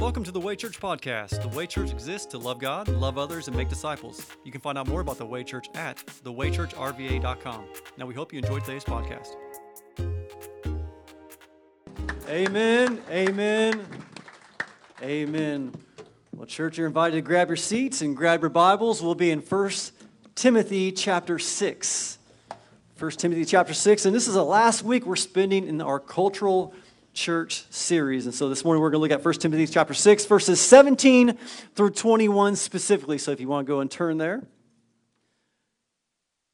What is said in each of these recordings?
Welcome to the Way Church podcast. The Way Church exists to love God, love others, and make disciples. You can find out more about the Way Church at thewaychurchrva.com. Now, we hope you enjoyed today's podcast. Amen. Amen. Amen. Well, church, you're invited to grab your seats and grab your Bibles. We'll be in 1 Timothy chapter 6. 1 Timothy chapter 6. And this is the last week we're spending in our cultural church series. And so this morning we're going to look at 1 Timothy chapter 6, verses 17 through 21 specifically. So if you want to go and turn there.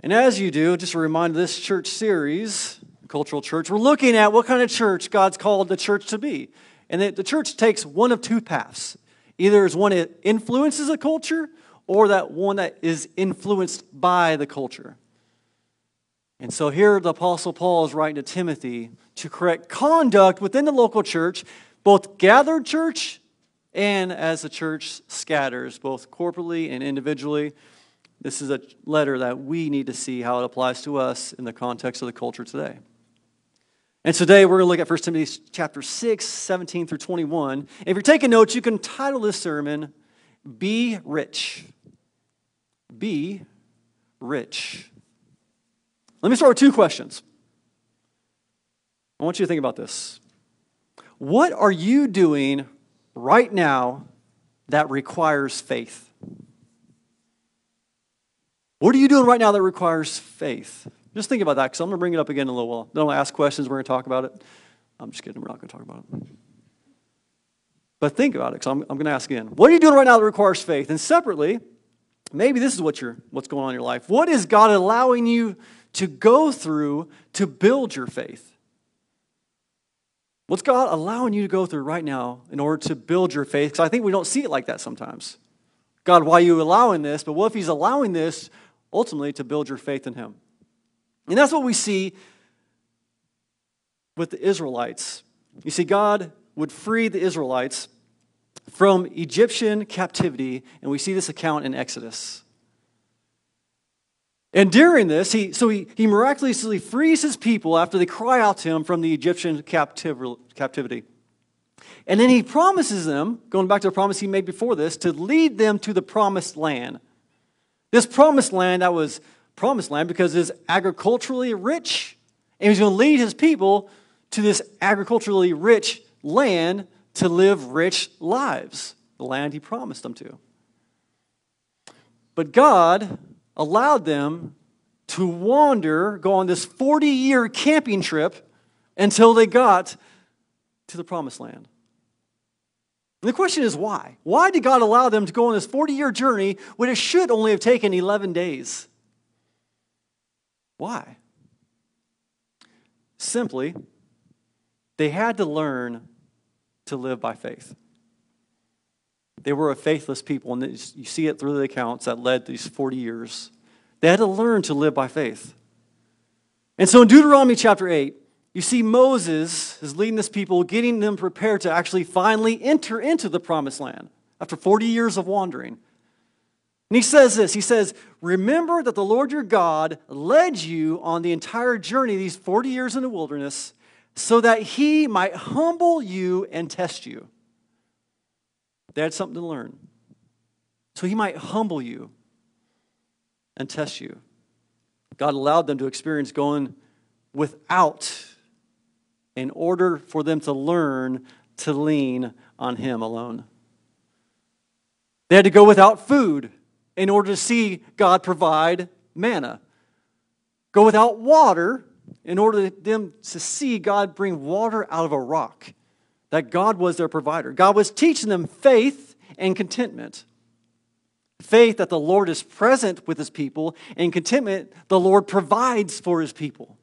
And as you do, just a reminder this church series, Cultural Church, we're looking at what kind of church God's called the church to be. And that the church takes one of two paths. Either as one that influences a culture or that one that is influenced by the culture. And so here the Apostle Paul is writing to Timothy to correct conduct within the local church, both gathered church and as the church scatters, both corporately and individually. This is a letter that we need to see how it applies to us in the context of the culture today. And today we're going to look at 1 Timothy chapter 6, 17 through 21. If you're taking notes, you can title this sermon, Be Rich. Be Rich. Let me start with two questions. I want you to think about this. What are you doing right now that requires faith? What are you doing right now that requires faith? Just think about that because I'm going to bring it up again in a little while. Then I'll ask questions. We're going to talk about it. I'm just kidding. We're not going to talk about it. But think about it because I'm, I'm going to ask again. What are you doing right now that requires faith? And separately, maybe this is what you're, what's going on in your life. What is God allowing you to go through to build your faith? What's God allowing you to go through right now in order to build your faith? Because I think we don't see it like that sometimes. God, why are you allowing this? But what if He's allowing this ultimately to build your faith in Him? And that's what we see with the Israelites. You see, God would free the Israelites from Egyptian captivity, and we see this account in Exodus. And during this, he, so he, he miraculously frees his people after they cry out to him from the Egyptian captivity. And then he promises them, going back to the promise he made before this, to lead them to the promised land. This promised land that was promised land because it is agriculturally rich, and he's going to lead his people to this agriculturally rich land to live rich lives, the land he promised them to. But God allowed them to wander, go on this 40 year camping trip until they got to the promised land. And the question is why? Why did God allow them to go on this 40 year journey when it should only have taken 11 days? Why? Simply, they had to learn to live by faith. They were a faithless people, and you see it through the accounts that led these 40 years. They had to learn to live by faith. And so in Deuteronomy chapter 8, you see Moses is leading this people, getting them prepared to actually finally enter into the promised land after 40 years of wandering. And he says this He says, Remember that the Lord your God led you on the entire journey, these 40 years in the wilderness, so that he might humble you and test you. They had something to learn. So he might humble you and test you. God allowed them to experience going without in order for them to learn to lean on him alone. They had to go without food in order to see God provide manna. Go without water in order for them to see God bring water out of a rock that God was their provider. God was teaching them faith and contentment. Faith that the Lord is present with his people, and contentment the Lord provides for his people.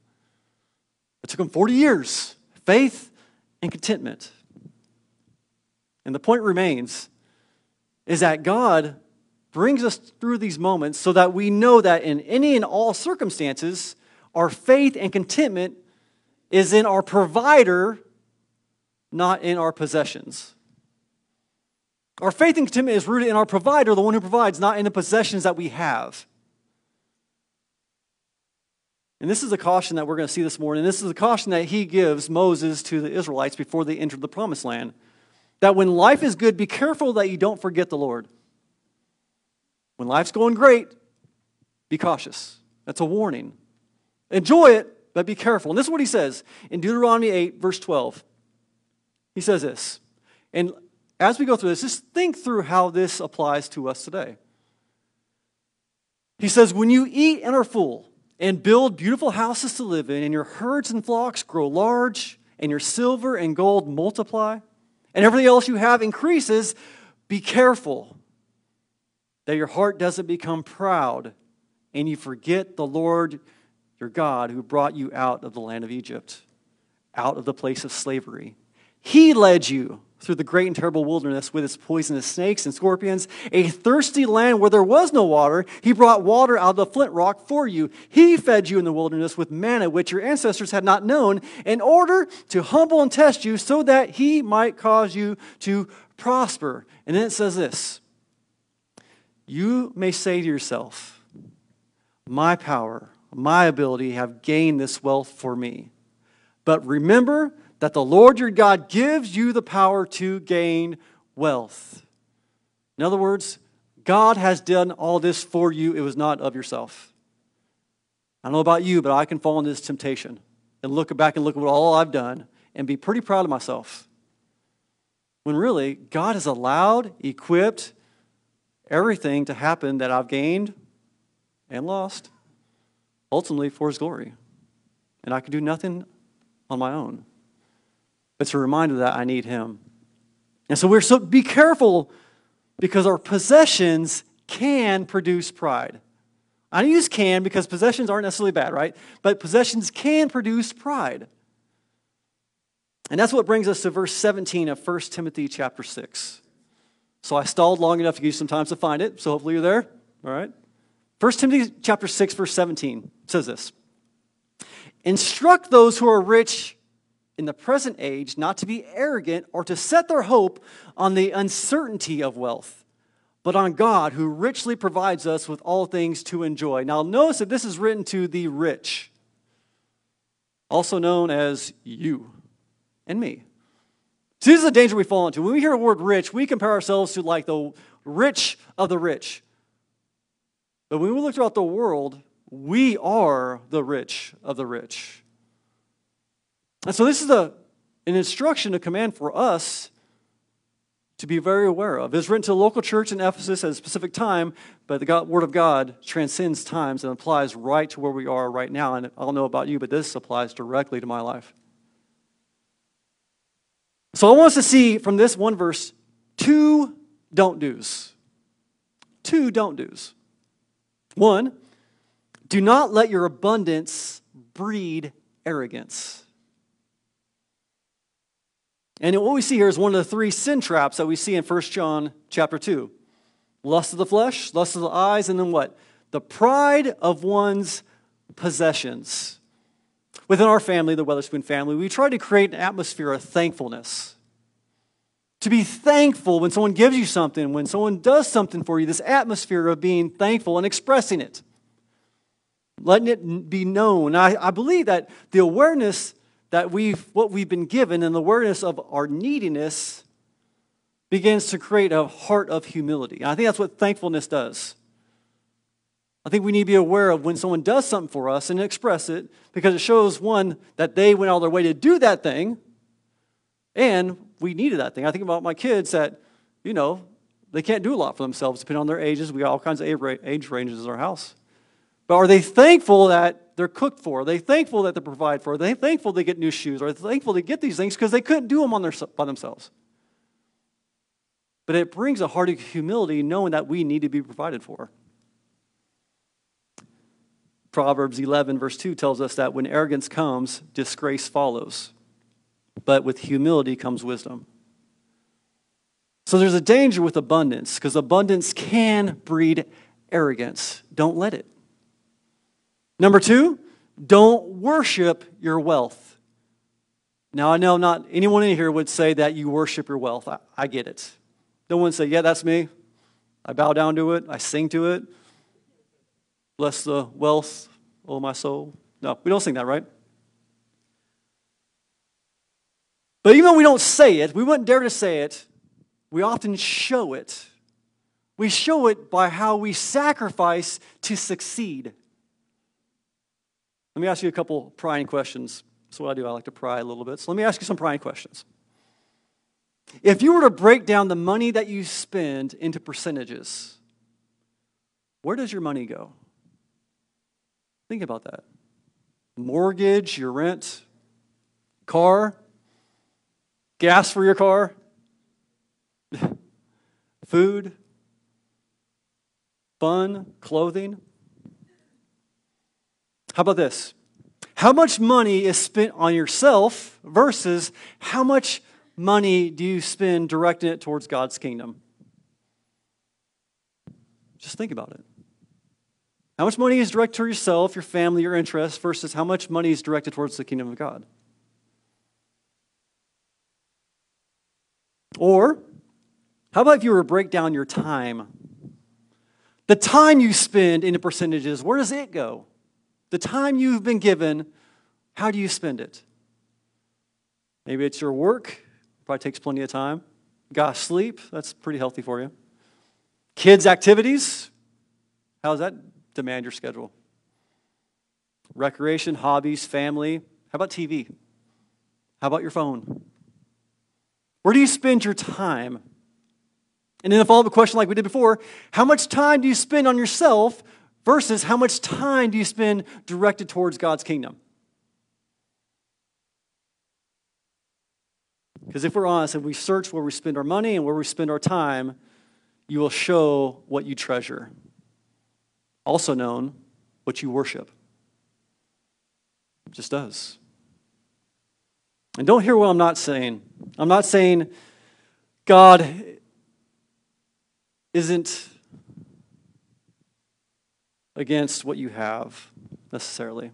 It took them 40 years. Faith and contentment. And the point remains is that God brings us through these moments so that we know that in any and all circumstances, our faith and contentment is in our provider not in our possessions. Our faith and contentment is rooted in our provider, the one who provides, not in the possessions that we have. And this is a caution that we're going to see this morning. This is a caution that he gives Moses to the Israelites before they entered the promised land. that when life is good, be careful that you don't forget the Lord. When life's going great, be cautious. That's a warning. Enjoy it, but be careful. And this is what he says in Deuteronomy 8, verse 12. He says this. And as we go through this, just think through how this applies to us today. He says, When you eat and are full, and build beautiful houses to live in, and your herds and flocks grow large, and your silver and gold multiply, and everything else you have increases, be careful that your heart doesn't become proud and you forget the Lord your God who brought you out of the land of Egypt, out of the place of slavery. He led you through the great and terrible wilderness with its poisonous snakes and scorpions, a thirsty land where there was no water. He brought water out of the flint rock for you. He fed you in the wilderness with manna, which your ancestors had not known, in order to humble and test you so that he might cause you to prosper. And then it says this You may say to yourself, My power, my ability have gained this wealth for me. But remember, that the Lord your God gives you the power to gain wealth. In other words, God has done all this for you, it was not of yourself. I don't know about you, but I can fall into this temptation and look back and look at what all I've done and be pretty proud of myself. When really, God has allowed, equipped everything to happen that I've gained and lost, ultimately for His glory. And I can do nothing on my own. It's a reminder that I need Him. And so we're so be careful because our possessions can produce pride. I use can because possessions aren't necessarily bad, right? But possessions can produce pride. And that's what brings us to verse 17 of 1 Timothy chapter 6. So I stalled long enough to give you some time to find it. So hopefully you're there. All right. 1 Timothy chapter 6, verse 17 says this Instruct those who are rich in the present age not to be arrogant or to set their hope on the uncertainty of wealth, but on God who richly provides us with all things to enjoy. Now, notice that this is written to the rich, also known as you and me. See, this is a danger we fall into. When we hear the word rich, we compare ourselves to like the rich of the rich. But when we look throughout the world, we are the rich of the rich. And so this is a, an instruction, a command for us to be very aware of. It's written to the local church in Ephesus at a specific time, but the God, Word of God transcends times and applies right to where we are right now. And I don't know about you, but this applies directly to my life. So I want us to see from this one verse two don't do's. Two don't do's. One, do not let your abundance breed arrogance. And what we see here is one of the three sin traps that we see in 1 John chapter 2. Lust of the flesh, lust of the eyes, and then what? The pride of one's possessions. Within our family, the Weatherspoon family, we try to create an atmosphere of thankfulness. To be thankful when someone gives you something, when someone does something for you, this atmosphere of being thankful and expressing it, letting it be known. I, I believe that the awareness that we've, what we've been given and the awareness of our neediness begins to create a heart of humility. And I think that's what thankfulness does. I think we need to be aware of when someone does something for us and express it because it shows, one, that they went all their way to do that thing, and we needed that thing. I think about my kids that, you know, they can't do a lot for themselves depending on their ages. We got all kinds of age ranges in our house. But are they thankful that they're cooked for? Are they thankful that they provide for? Are they thankful they get new shoes? Are they thankful they get these things because they couldn't do them on their, by themselves? But it brings a heart of humility knowing that we need to be provided for. Proverbs 11, verse 2 tells us that when arrogance comes, disgrace follows. But with humility comes wisdom. So there's a danger with abundance because abundance can breed arrogance. Don't let it. Number two, don't worship your wealth. Now, I know not anyone in here would say that you worship your wealth. I, I get it. No one say, yeah, that's me. I bow down to it. I sing to it. Bless the wealth, oh my soul. No, we don't sing that, right? But even though we don't say it, we wouldn't dare to say it, we often show it. We show it by how we sacrifice to succeed. Let me ask you a couple prying questions. That's what I do. I like to pry a little bit. So let me ask you some prying questions. If you were to break down the money that you spend into percentages, where does your money go? Think about that. Mortgage, your rent, car, gas for your car, food, fun, clothing. How about this? How much money is spent on yourself versus how much money do you spend directing it towards God's kingdom? Just think about it. How much money is directed to yourself, your family, your interests, versus how much money is directed towards the kingdom of God? Or, how about if you were to break down your time? The time you spend into percentages, where does it go? The time you've been given, how do you spend it? Maybe it's your work, probably takes plenty of time. Got sleep, that's pretty healthy for you. Kids' activities, how does that demand your schedule? Recreation, hobbies, family. How about TV? How about your phone? Where do you spend your time? And then a follow up question, like we did before how much time do you spend on yourself versus how much time do you spend directed towards God's kingdom? Because if we're honest if we search where we spend our money and where we spend our time, you will show what you treasure. Also known, what you worship. It just does. And don't hear what I'm not saying. I'm not saying God isn't against what you have necessarily.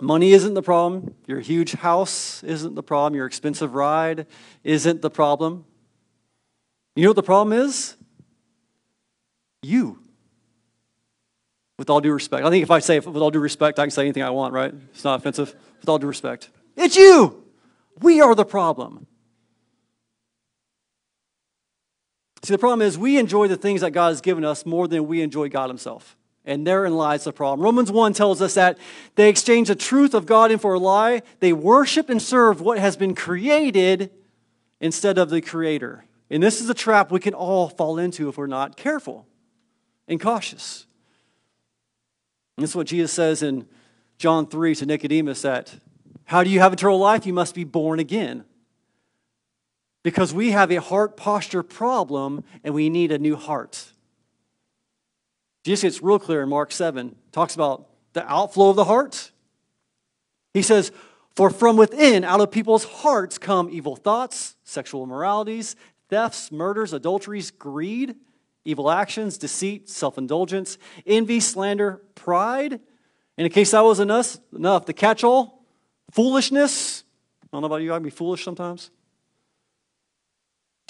Money isn't the problem. Your huge house isn't the problem. Your expensive ride isn't the problem. You know what the problem is? You. With all due respect. I think if I say with all due respect, I can say anything I want, right? It's not offensive. With all due respect. It's you. We are the problem. See, the problem is we enjoy the things that God has given us more than we enjoy God Himself. And therein lies the problem. Romans 1 tells us that they exchange the truth of God in for a lie. They worship and serve what has been created instead of the Creator. And this is a trap we can all fall into if we're not careful and cautious. And this is what Jesus says in John 3 to Nicodemus that how do you have eternal life? You must be born again because we have a heart posture problem and we need a new heart. Jesus gets real clear in Mark 7, talks about the outflow of the heart. He says, For from within, out of people's hearts, come evil thoughts, sexual immoralities, thefts, murders, adulteries, greed, evil actions, deceit, self indulgence, envy, slander, pride. And in case that wasn't enough, enough the catch all, foolishness. I don't know about you, I can be foolish sometimes.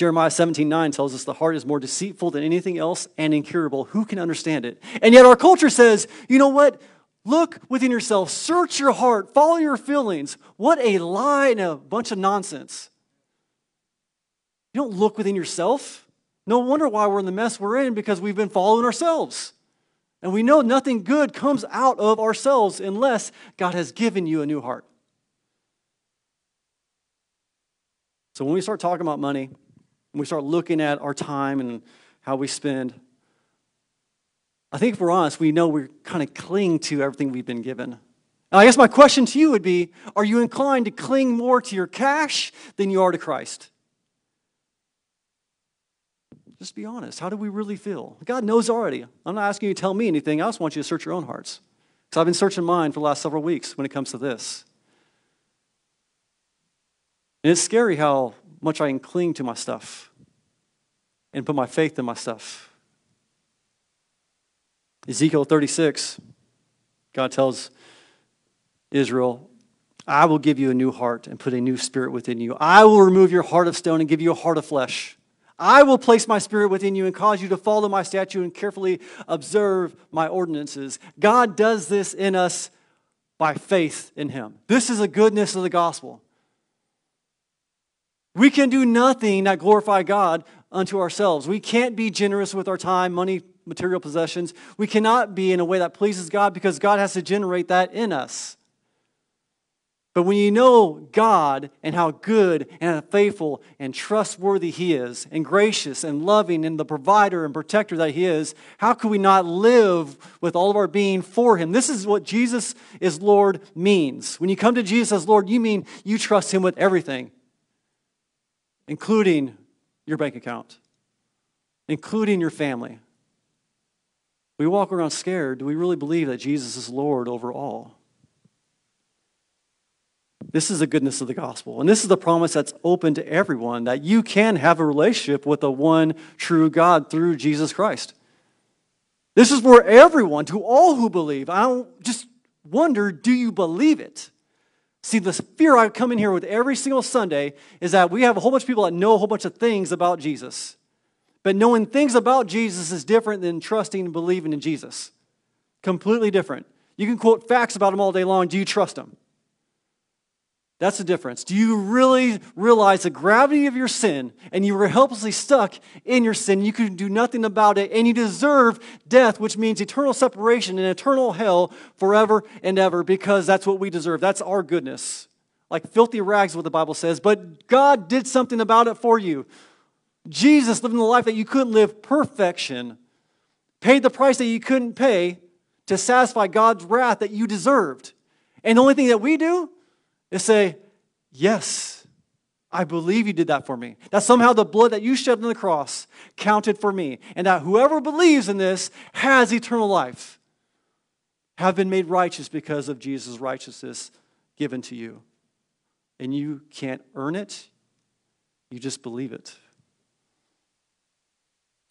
Jeremiah 17, 9 tells us the heart is more deceitful than anything else and incurable. Who can understand it? And yet our culture says, you know what? Look within yourself, search your heart, follow your feelings. What a lie and a bunch of nonsense. You don't look within yourself. No wonder why we're in the mess we're in because we've been following ourselves. And we know nothing good comes out of ourselves unless God has given you a new heart. So when we start talking about money, and we start looking at our time and how we spend, I think we're honest, we know we're kind of cling to everything we've been given. And I guess my question to you would be Are you inclined to cling more to your cash than you are to Christ? Just be honest. How do we really feel? God knows already. I'm not asking you to tell me anything. I just want you to search your own hearts. Because I've been searching mine for the last several weeks when it comes to this. And it's scary how much I can cling to my stuff and put my faith in my stuff. Ezekiel 36, God tells Israel, I will give you a new heart and put a new spirit within you. I will remove your heart of stone and give you a heart of flesh. I will place my spirit within you and cause you to follow my statute and carefully observe my ordinances. God does this in us by faith in him. This is the goodness of the gospel. We can do nothing that glorify God unto ourselves. We can't be generous with our time, money, material possessions. We cannot be in a way that pleases God because God has to generate that in us. But when you know God and how good and faithful and trustworthy He is, and gracious and loving and the provider and protector that He is, how can we not live with all of our being for Him? This is what Jesus is Lord means. When you come to Jesus as Lord, you mean you trust Him with everything, including your bank account, including your family. We walk around scared. Do we really believe that Jesus is Lord over all? This is the goodness of the gospel. And this is the promise that's open to everyone that you can have a relationship with the one true God through Jesus Christ. This is for everyone, to all who believe. I don't just wonder do you believe it? See, the fear I come in here with every single Sunday is that we have a whole bunch of people that know a whole bunch of things about Jesus. But knowing things about Jesus is different than trusting and believing in Jesus. Completely different. You can quote facts about him all day long. Do you trust him? That's the difference. Do you really realize the gravity of your sin and you were helplessly stuck in your sin? You can do nothing about it and you deserve death, which means eternal separation and eternal hell forever and ever because that's what we deserve. That's our goodness. Like filthy rags, what the Bible says. But God did something about it for you. Jesus living the life that you couldn't live, perfection, paid the price that you couldn't pay to satisfy God's wrath that you deserved. And the only thing that we do is say, Yes, I believe you did that for me. That somehow the blood that you shed on the cross counted for me. And that whoever believes in this has eternal life, have been made righteous because of Jesus' righteousness given to you. And you can't earn it, you just believe it.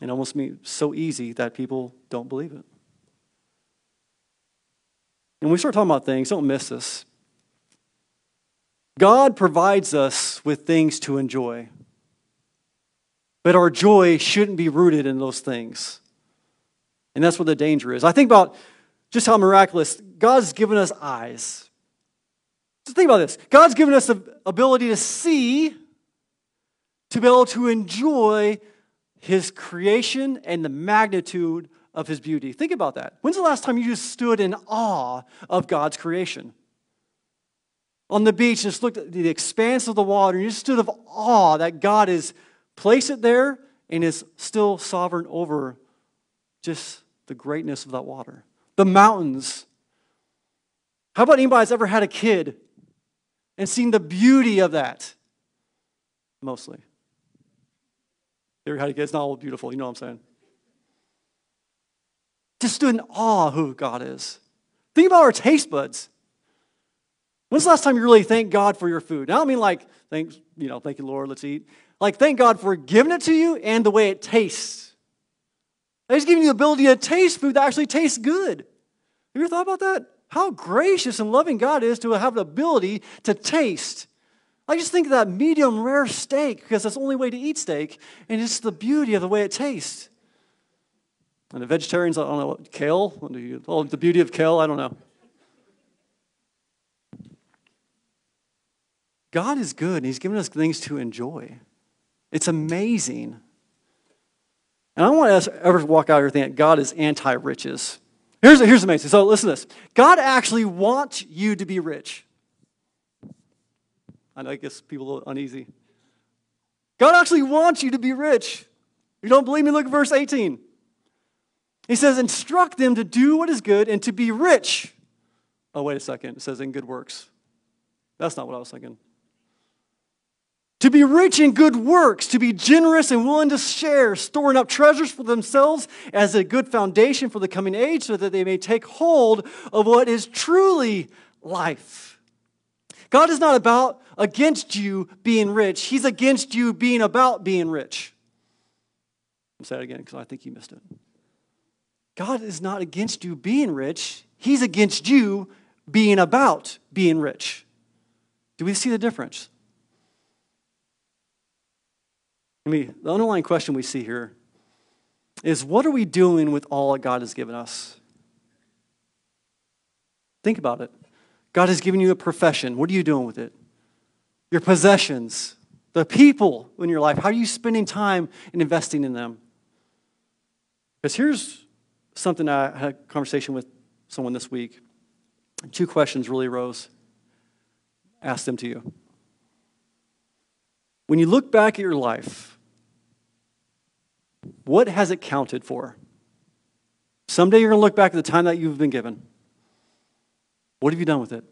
And almost me so easy that people don't believe it. And we start talking about things, don't miss this. God provides us with things to enjoy. But our joy shouldn't be rooted in those things. And that's where the danger is. I think about just how miraculous God's given us eyes. Just think about this God's given us the ability to see, to be able to enjoy His creation and the magnitude of His beauty. Think about that. When's the last time you just stood in awe of God's creation? On the beach, just looked at the expanse of the water, and you just stood of awe that God has placed it there and is still sovereign over just the greatness of that water. The mountains. How about anybody that's ever had a kid and seen the beauty of that? Mostly. You kid? It's not all beautiful, you know what I'm saying? Just stood in awe who God is. Think about our taste buds. When's the last time you really thank God for your food? I don't mean like, thanks, you know, thank you, Lord, let's eat. Like, thank God for giving it to you and the way it tastes. He's giving you the ability to taste food that actually tastes good. Have you ever thought about that? How gracious and loving God is to have the ability to taste. I just think of that medium rare steak because that's the only way to eat steak, and it's the beauty of the way it tastes. And the vegetarians, I don't know, kale? Oh, the beauty of kale, I don't know. God is good, and He's given us things to enjoy. It's amazing. And I don't want to ever walk out here thinking God is anti riches. Here's, here's amazing. So listen to this God actually wants you to be rich. I know I guess people are uneasy. God actually wants you to be rich. You don't believe me, look at verse 18. He says, Instruct them to do what is good and to be rich. Oh, wait a second. It says in good works. That's not what I was thinking to be rich in good works, to be generous and willing to share, storing up treasures for themselves as a good foundation for the coming age, so that they may take hold of what is truly life. God is not about against you being rich, He's against you being about being rich. I'll say it again because I think you missed it. God is not against you being rich, He's against you being about being rich. Do we see the difference? I mean, the underlying question we see here is what are we doing with all that God has given us? Think about it. God has given you a profession. What are you doing with it? Your possessions. The people in your life, how are you spending time and investing in them? Because here's something I had a conversation with someone this week. Two questions really arose. Ask them to you. When you look back at your life, what has it counted for? Someday you're going to look back at the time that you've been given. What have you done with it?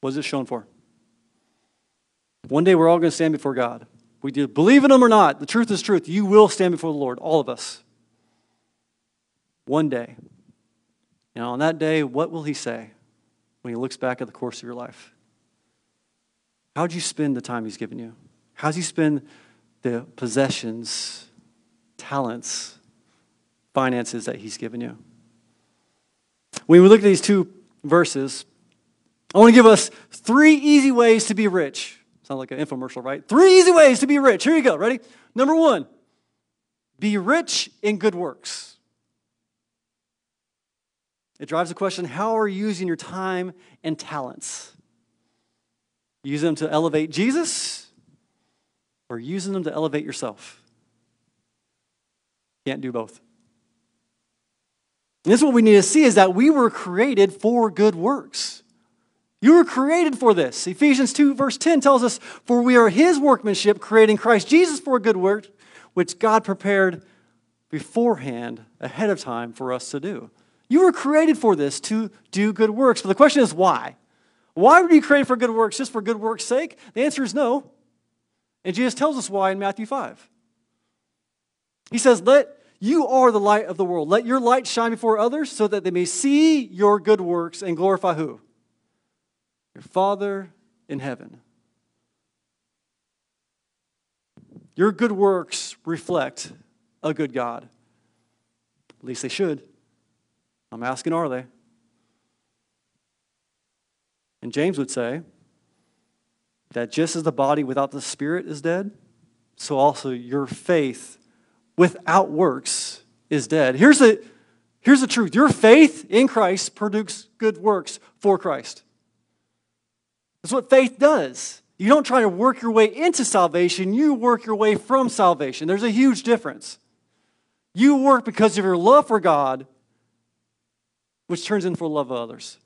What is it shown for? One day we're all going to stand before God. We do believe in Him or not, the truth is truth. You will stand before the Lord, all of us. One day. Now, on that day, what will He say when He looks back at the course of your life? How'd you spend the time He's given you? How'd you spend the possessions, talents, finances that He's given you? When we look at these two verses, I want to give us three easy ways to be rich. Sound like an infomercial, right? Three easy ways to be rich. Here you go. Ready? Number one, be rich in good works. It drives the question how are you using your time and talents? Use them to elevate Jesus or using them to elevate yourself? Can't do both. And this is what we need to see is that we were created for good works. You were created for this. Ephesians 2, verse 10 tells us, For we are his workmanship, creating Christ Jesus for a good work, which God prepared beforehand, ahead of time, for us to do. You were created for this, to do good works. But the question is, why? Why were you created for good works just for good works' sake? The answer is no. And Jesus tells us why in Matthew 5. He says, Let you are the light of the world. Let your light shine before others so that they may see your good works and glorify who? Your Father in heaven. Your good works reflect a good God. At least they should. I'm asking, are they? And James would say that just as the body without the spirit is dead, so also your faith without works is dead. Here's the, here's the truth your faith in Christ produces good works for Christ. That's what faith does. You don't try to work your way into salvation, you work your way from salvation. There's a huge difference. You work because of your love for God, which turns into love of others,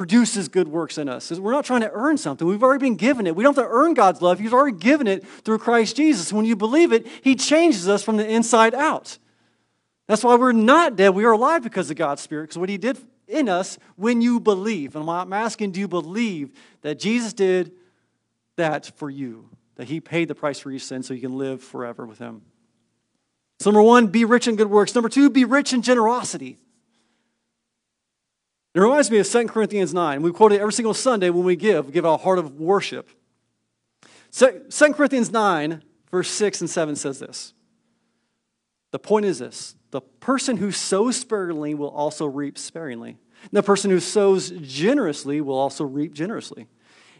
produces good works in us. We're not trying to earn something. We've already been given it. We don't have to earn God's love. He's already given it through Christ Jesus. When you believe it, He changes us from the inside out. That's why we're not dead. We are alive because of God's Spirit, because what He did in us when you believe. And I'm asking, do you believe that Jesus did that for you? That he paid the price for your sin so you can live forever with him? So, number one, be rich in good works. Number two, be rich in generosity. It reminds me of 2 Corinthians 9. We quote it every single Sunday when we give, give our heart of worship. 2 Corinthians 9, verse 6 and 7 says this. The point is this the person who sows sparingly will also reap sparingly. And the person who sows generously will also reap generously.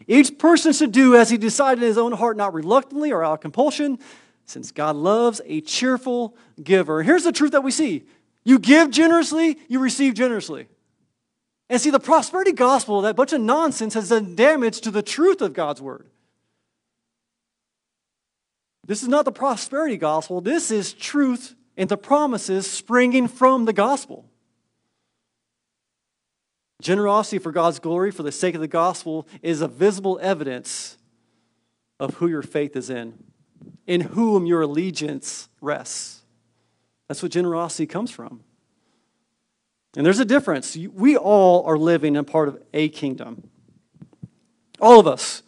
Each person should do as he decided in his own heart, not reluctantly or out of compulsion, since God loves a cheerful giver. Here's the truth that we see you give generously, you receive generously. And see, the prosperity gospel, that bunch of nonsense, has done damage to the truth of God's word. This is not the prosperity gospel, this is truth and the promises springing from the gospel. Generosity for God's glory, for the sake of the gospel, is a visible evidence of who your faith is in, in whom your allegiance rests. That's what generosity comes from. And there's a difference. We all are living in part of a kingdom. All of us.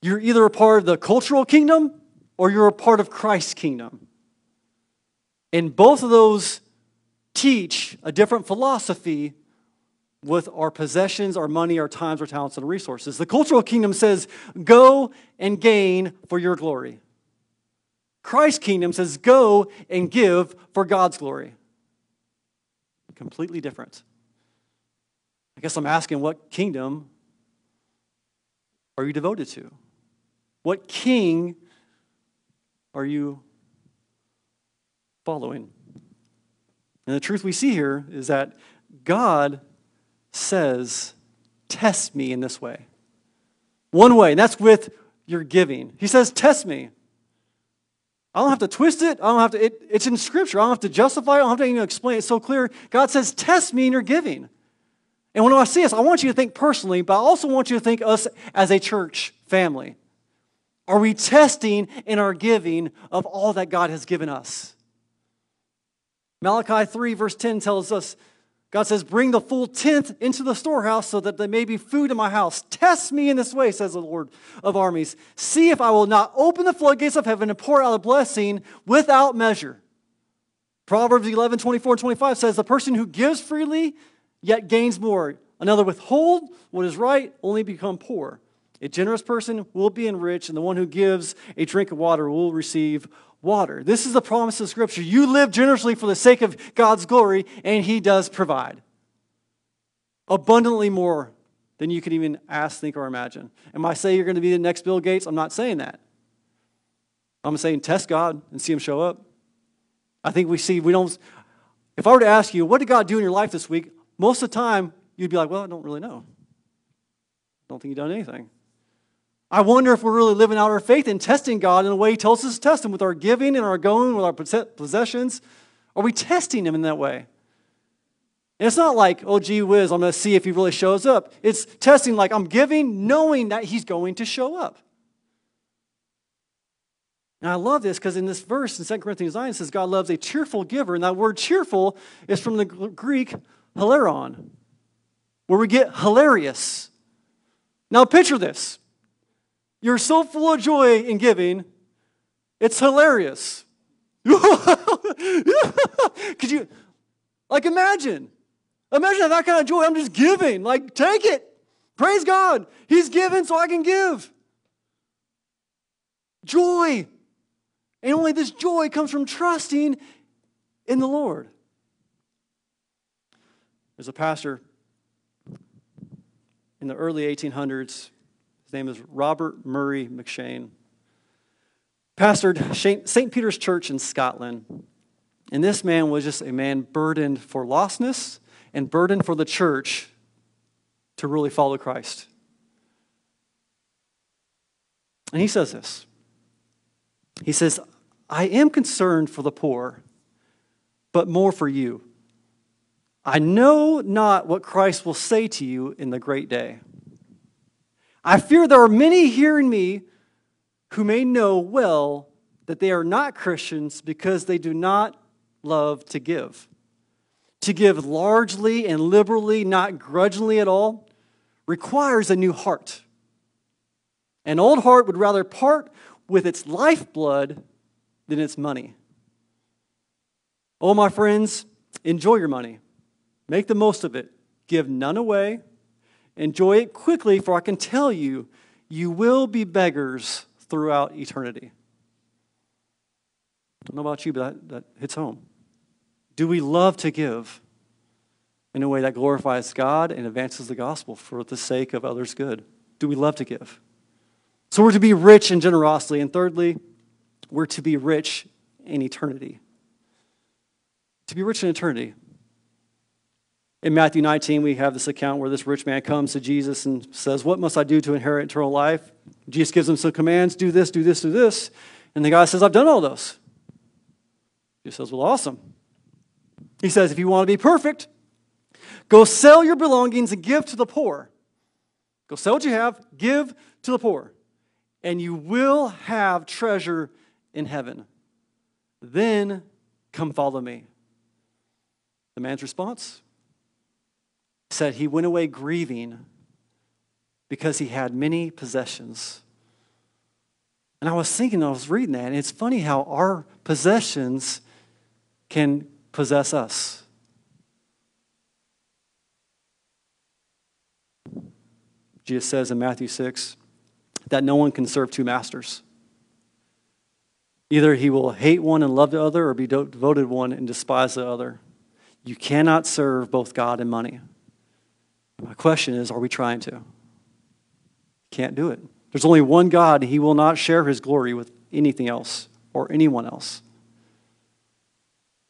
You're either a part of the cultural kingdom or you're a part of Christ's kingdom. And both of those teach a different philosophy with our possessions, our money, our times, our talents, and resources. The cultural kingdom says, go and gain for your glory. Christ's kingdom says, go and give for God's glory. Completely different. I guess I'm asking, what kingdom are you devoted to? What king are you following. And the truth we see here is that God says, Test me in this way. One way, and that's with your giving. He says, Test me. I don't have to twist it. I don't have to, it, it's in Scripture. I don't have to justify it. I don't have to even explain it. It's so clear. God says, Test me in your giving. And when I see us, I want you to think personally, but I also want you to think us as a church family. Are we testing in our giving of all that God has given us? Malachi 3, verse 10 tells us God says, Bring the full tenth into the storehouse so that there may be food in my house. Test me in this way, says the Lord of armies. See if I will not open the floodgates of heaven and pour out a blessing without measure. Proverbs 11, 24 and 25 says, The person who gives freely yet gains more. Another withhold what is right, only become poor. A generous person will be enriched, and the one who gives a drink of water will receive water. This is the promise of Scripture. You live generously for the sake of God's glory, and He does provide abundantly more than you can even ask, think, or imagine. Am I saying you're going to be the next Bill Gates? I'm not saying that. I'm saying test God and see Him show up. I think we see, we don't. If I were to ask you, what did God do in your life this week? Most of the time, you'd be like, well, I don't really know. Don't think He done anything. I wonder if we're really living out our faith and testing God in the way He tells us to test Him with our giving and our going, with our possessions. Are we testing Him in that way? And it's not like, oh, gee whiz, I'm going to see if He really shows up. It's testing like I'm giving, knowing that He's going to show up. And I love this because in this verse in 2 Corinthians 9 it says God loves a cheerful giver. And that word cheerful is from the Greek hilaron, where we get hilarious. Now picture this. You're so full of joy in giving, it's hilarious. Could you, like, imagine? Imagine that kind of joy. I'm just giving. Like, take it. Praise God. He's given so I can give. Joy. And only this joy comes from trusting in the Lord. There's a pastor in the early 1800s his name is Robert Murray M'Cheyne. Pastored St. Peter's Church in Scotland. And this man was just a man burdened for lostness and burdened for the church to really follow Christ. And he says this He says, I am concerned for the poor, but more for you. I know not what Christ will say to you in the great day. I fear there are many hearing me who may know well that they are not Christians because they do not love to give. To give largely and liberally, not grudgingly at all, requires a new heart. An old heart would rather part with its lifeblood than its money. Oh, my friends, enjoy your money. Make the most of it. Give none away Enjoy it quickly, for I can tell you, you will be beggars throughout eternity. I don't know about you, but that, that hits home. Do we love to give in a way that glorifies God and advances the gospel for the sake of others' good? Do we love to give? So we're to be rich in generosity. And thirdly, we're to be rich in eternity. To be rich in eternity. In Matthew 19, we have this account where this rich man comes to Jesus and says, What must I do to inherit eternal life? Jesus gives him some commands do this, do this, do this. And the guy says, I've done all those. Jesus says, Well, awesome. He says, If you want to be perfect, go sell your belongings and give to the poor. Go sell what you have, give to the poor, and you will have treasure in heaven. Then come follow me. The man's response said he went away grieving because he had many possessions. And I was thinking, I was reading that, and it's funny how our possessions can possess us. Jesus says in Matthew 6 that no one can serve two masters. Either he will hate one and love the other, or be devoted one and despise the other. You cannot serve both God and money. My question is are we trying to? Can't do it. There's only one God, and He will not share His glory with anything else or anyone else.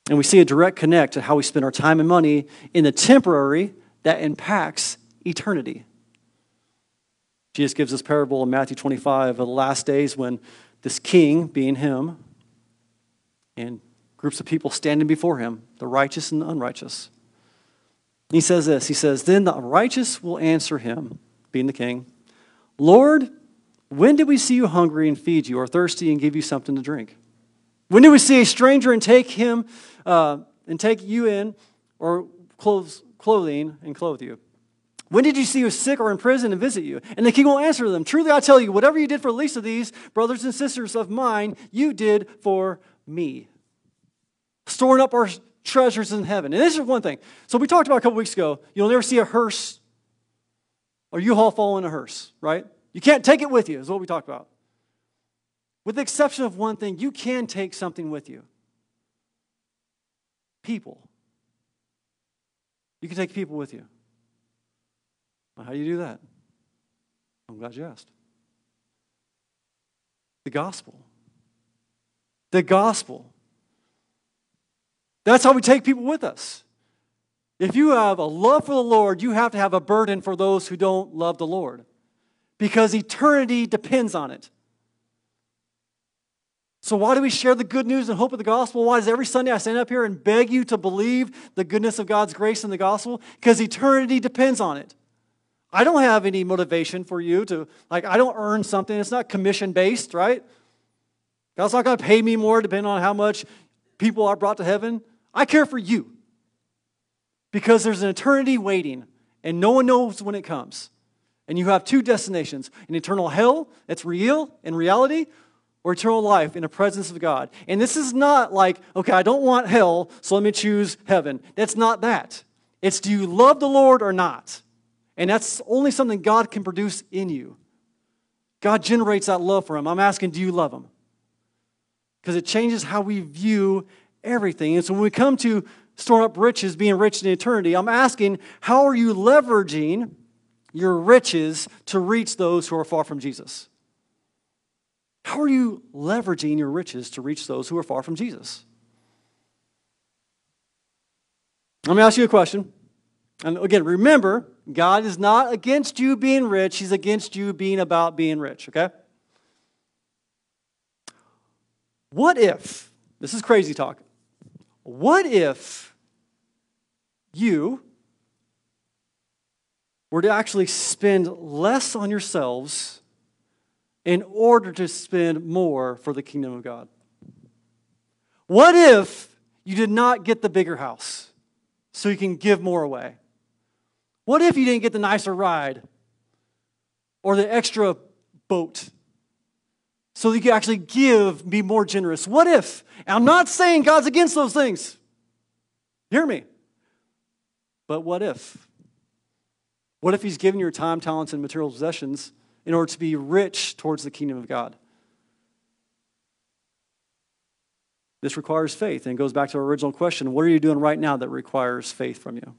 And we see a direct connect to how we spend our time and money in the temporary that impacts eternity. Jesus gives this parable in Matthew 25 of the last days when this king, being him, and groups of people standing before him, the righteous and the unrighteous. He says this He says, Then the righteous will answer him, being the king, Lord, when did we see you hungry and feed you, or thirsty and give you something to drink? When did we see a stranger and take him uh, and take you in, or clothes, clothing and clothe you? When did you see you sick or in prison and visit you? And the king will answer them, Truly I tell you, whatever you did for the least of these brothers and sisters of mine, you did for me. Storing up our treasures in heaven. And this is one thing. So we talked about a couple weeks ago, you'll never see a hearse or U-Haul fall in a hearse, right? You can't take it with you, is what we talked about. With the exception of one thing, you can take something with you. People. You can take people with you. Well, how do you do that? I'm glad you asked. The gospel. The gospel. That's how we take people with us. If you have a love for the Lord, you have to have a burden for those who don't love the Lord because eternity depends on it. So, why do we share the good news and hope of the gospel? Why does every Sunday I stand up here and beg you to believe the goodness of God's grace in the gospel? Because eternity depends on it. I don't have any motivation for you to, like, I don't earn something. It's not commission based, right? God's not going to pay me more depending on how much people are brought to heaven. I care for you because there's an eternity waiting and no one knows when it comes. And you have two destinations an eternal hell that's real in reality, or eternal life in the presence of God. And this is not like, okay, I don't want hell, so let me choose heaven. That's not that. It's do you love the Lord or not? And that's only something God can produce in you. God generates that love for Him. I'm asking, do you love Him? Because it changes how we view everything. And so when we come to storing up riches, being rich in eternity, I'm asking, how are you leveraging your riches to reach those who are far from Jesus? How are you leveraging your riches to reach those who are far from Jesus? Let me ask you a question. And again, remember, God is not against you being rich, He's against you being about being rich, okay? What if, this is crazy talk, what if you were to actually spend less on yourselves in order to spend more for the kingdom of God? What if you did not get the bigger house so you can give more away? What if you didn't get the nicer ride or the extra boat so that you can actually give, be more generous? What if? I'm not saying God's against those things. Hear me. But what if? What if He's given your time, talents, and material possessions in order to be rich towards the kingdom of God? This requires faith, and goes back to our original question what are you doing right now that requires faith from you?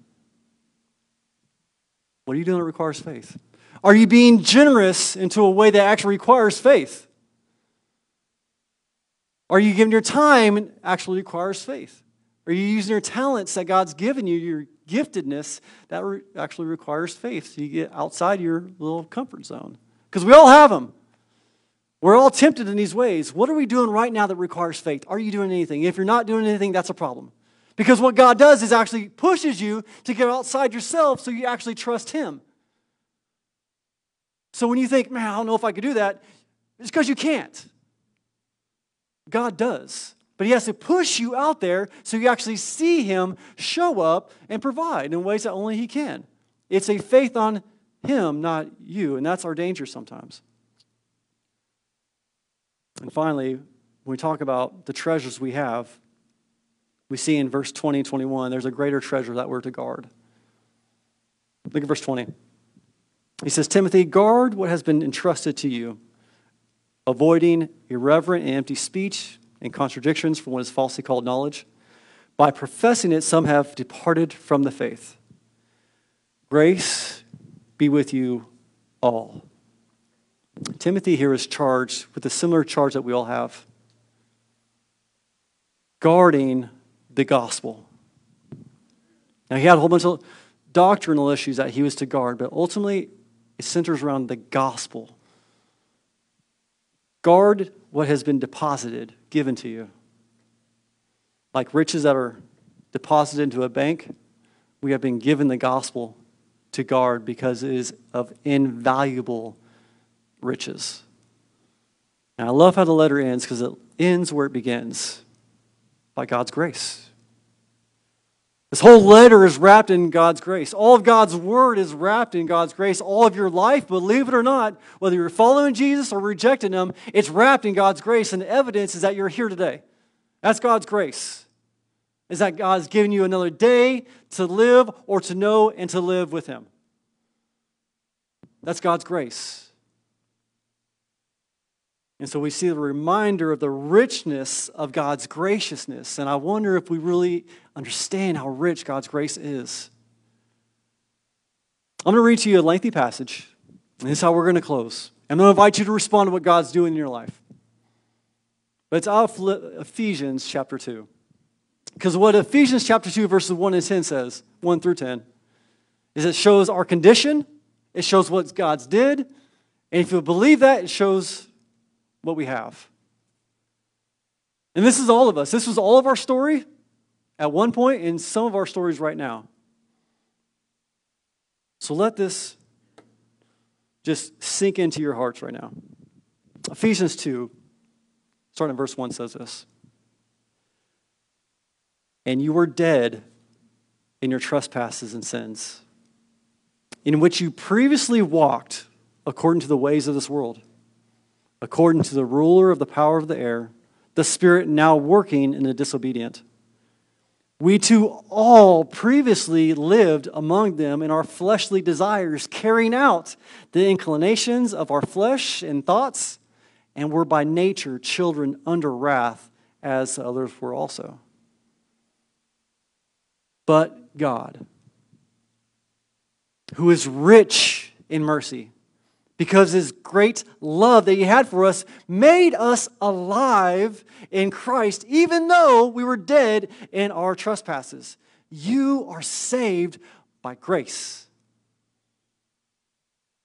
What are you doing that requires faith? Are you being generous into a way that actually requires faith? Are you giving your time actually requires faith? Are you using your talents that God's given you, your giftedness, that re- actually requires faith? So you get outside your little comfort zone. Because we all have them. We're all tempted in these ways. What are we doing right now that requires faith? Are you doing anything? If you're not doing anything, that's a problem. Because what God does is actually pushes you to get outside yourself so you actually trust Him. So when you think, man, I don't know if I could do that, it's because you can't. God does. But He has to push you out there so you actually see Him show up and provide in ways that only He can. It's a faith on Him, not you. And that's our danger sometimes. And finally, when we talk about the treasures we have, we see in verse 20 and 21, there's a greater treasure that we're to guard. Look at verse 20. He says, Timothy, guard what has been entrusted to you, avoiding irreverent and empty speech and contradictions from what is falsely called knowledge. By professing it, some have departed from the faith. Grace be with you all. Timothy here is charged with a similar charge that we all have guarding the gospel. Now, he had a whole bunch of doctrinal issues that he was to guard, but ultimately, it centers around the gospel. Guard what has been deposited, given to you. Like riches that are deposited into a bank, we have been given the gospel to guard because it is of invaluable riches. And I love how the letter ends because it ends where it begins by God's grace. This whole letter is wrapped in God's grace. All of God's word is wrapped in God's grace. All of your life, believe it or not, whether you're following Jesus or rejecting him, it's wrapped in God's grace. And the evidence is that you're here today. That's God's grace. Is that God's given you another day to live or to know and to live with him. That's God's grace. And so we see the reminder of the richness of God's graciousness. And I wonder if we really understand how rich God's grace is. I'm going to read to you a lengthy passage. And this is how we're going to close. I'm going to invite you to respond to what God's doing in your life. But it's out of Ephesians chapter 2. Because what Ephesians chapter 2, verses 1 and 10 says, 1 through 10, is it shows our condition, it shows what God's did, and if you believe that, it shows what we have. And this is all of us. This was all of our story at one point and some of our stories right now. So let this just sink into your hearts right now. Ephesians 2, starting in verse 1, says this And you were dead in your trespasses and sins, in which you previously walked according to the ways of this world according to the ruler of the power of the air, the Spirit now working in the disobedient. We too all previously lived among them in our fleshly desires, carrying out the inclinations of our flesh and thoughts, and were by nature children under wrath, as others were also. But God, who is rich in mercy, because his great love that he had for us made us alive in Christ, even though we were dead in our trespasses. You are saved by grace.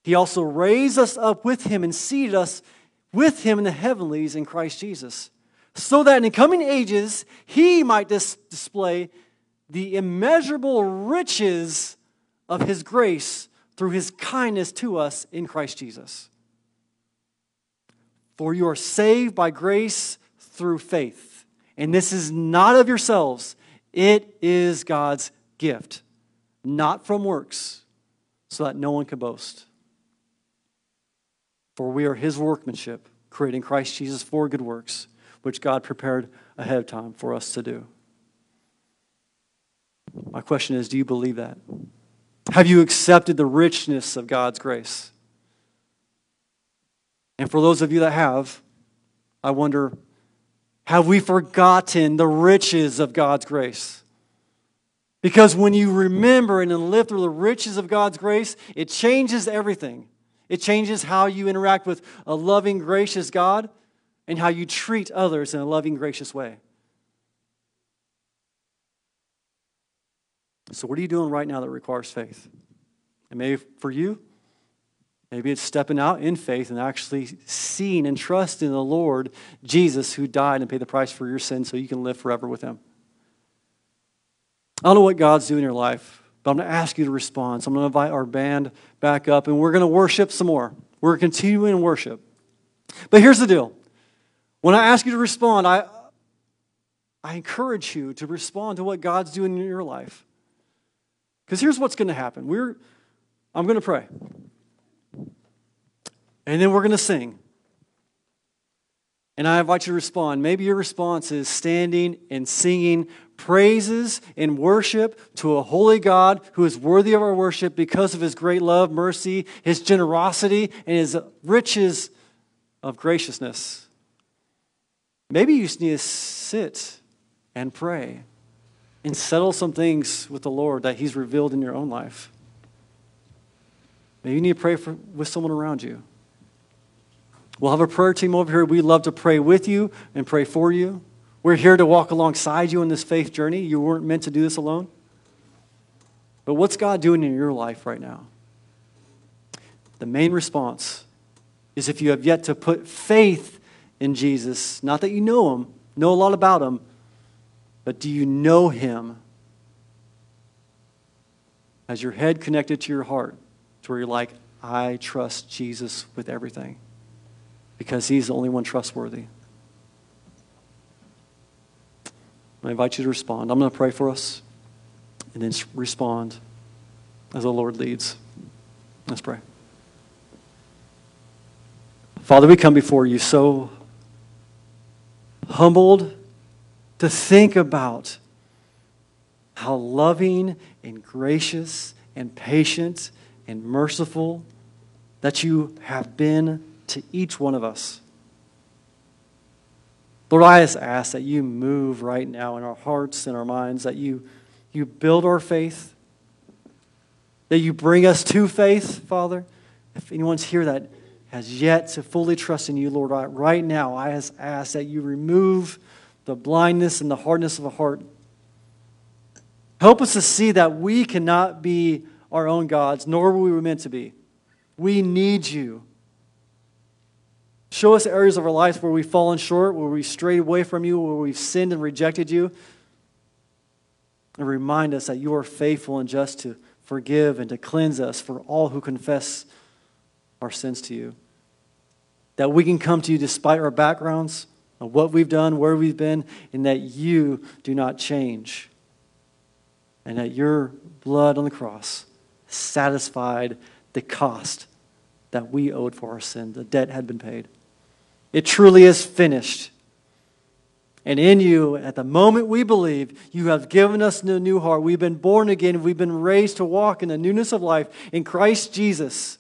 He also raised us up with him and seated us with him in the heavenlies in Christ Jesus, so that in the coming ages he might dis- display the immeasurable riches of his grace through his kindness to us in Christ Jesus. For you are saved by grace through faith. And this is not of yourselves, it is God's gift, not from works, so that no one can boast. For we are his workmanship, creating Christ Jesus for good works, which God prepared ahead of time for us to do. My question is do you believe that? Have you accepted the richness of God's grace? And for those of you that have, I wonder have we forgotten the riches of God's grace? Because when you remember and live through the riches of God's grace, it changes everything. It changes how you interact with a loving, gracious God and how you treat others in a loving, gracious way. So, what are you doing right now that requires faith? And maybe for you, maybe it's stepping out in faith and actually seeing and trusting the Lord Jesus who died and paid the price for your sins so you can live forever with Him. I don't know what God's doing in your life, but I'm going to ask you to respond. So I'm going to invite our band back up and we're going to worship some more. We're continuing in worship. But here's the deal when I ask you to respond, I, I encourage you to respond to what God's doing in your life. Because here's what's going to happen. We're, I'm going to pray. And then we're going to sing. And I invite you to respond. Maybe your response is standing and singing praises and worship to a holy God who is worthy of our worship because of his great love, mercy, his generosity, and his riches of graciousness. Maybe you just need to sit and pray and settle some things with the Lord that He's revealed in your own life. Maybe you need to pray for, with someone around you. We'll have a prayer team over here. We'd love to pray with you and pray for you. We're here to walk alongside you in this faith journey. You weren't meant to do this alone. But what's God doing in your life right now? The main response is if you have yet to put faith in Jesus, not that you know him, know a lot about him, but do you know him? Has your head connected to your heart to where you're like, I trust Jesus with everything because he's the only one trustworthy. I invite you to respond. I'm going to pray for us and then respond as the Lord leads. Let's pray. Father, we come before you so humbled to think about how loving and gracious and patient and merciful that you have been to each one of us. Lord, I just ask that you move right now in our hearts and our minds, that you, you build our faith, that you bring us to faith, Father. If anyone's here that has yet to fully trust in you, Lord, right now I just ask that you remove the blindness and the hardness of a heart. Help us to see that we cannot be our own gods, nor were we meant to be. We need you. Show us areas of our lives where we've fallen short, where we've strayed away from you, where we've sinned and rejected you. And remind us that you are faithful and just to forgive and to cleanse us for all who confess our sins to you. That we can come to you despite our backgrounds, of what we've done, where we've been, and that you do not change. And that your blood on the cross satisfied the cost that we owed for our sin. The debt had been paid. It truly is finished. And in you, at the moment we believe, you have given us a new heart. We've been born again. We've been raised to walk in the newness of life in Christ Jesus,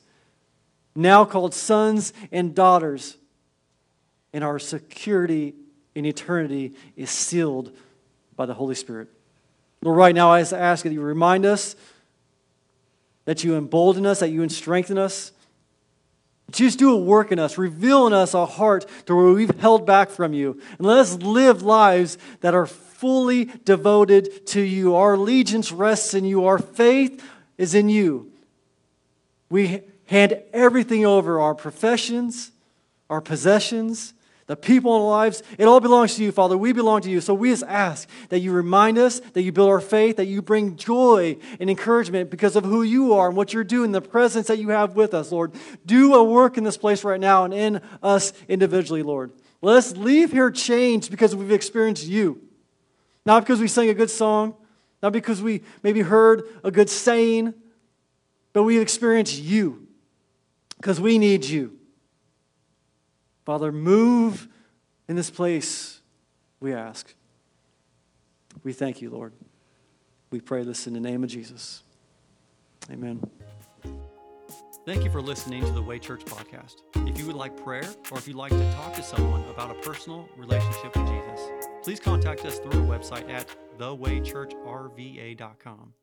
now called sons and daughters. And our security in eternity is sealed by the Holy Spirit. Lord, right now I ask that you remind us, that you embolden us, that you strengthen us just do a work in us, reveal in us a heart to where we've held back from you. And let us live lives that are fully devoted to you. Our allegiance rests in you, our faith is in you. We hand everything over our professions, our possessions, the people in our lives, it all belongs to you, Father. We belong to you. So we just ask that you remind us, that you build our faith, that you bring joy and encouragement because of who you are and what you're doing, the presence that you have with us, Lord. Do a work in this place right now and in us individually, Lord. Let us leave here changed because we've experienced you. Not because we sang a good song, not because we maybe heard a good saying, but we've experienced you because we need you. Father, move in this place, we ask. We thank you, Lord. We pray this in the name of Jesus. Amen. Thank you for listening to the Way Church podcast. If you would like prayer or if you'd like to talk to someone about a personal relationship with Jesus, please contact us through our website at thewaychurchrva.com.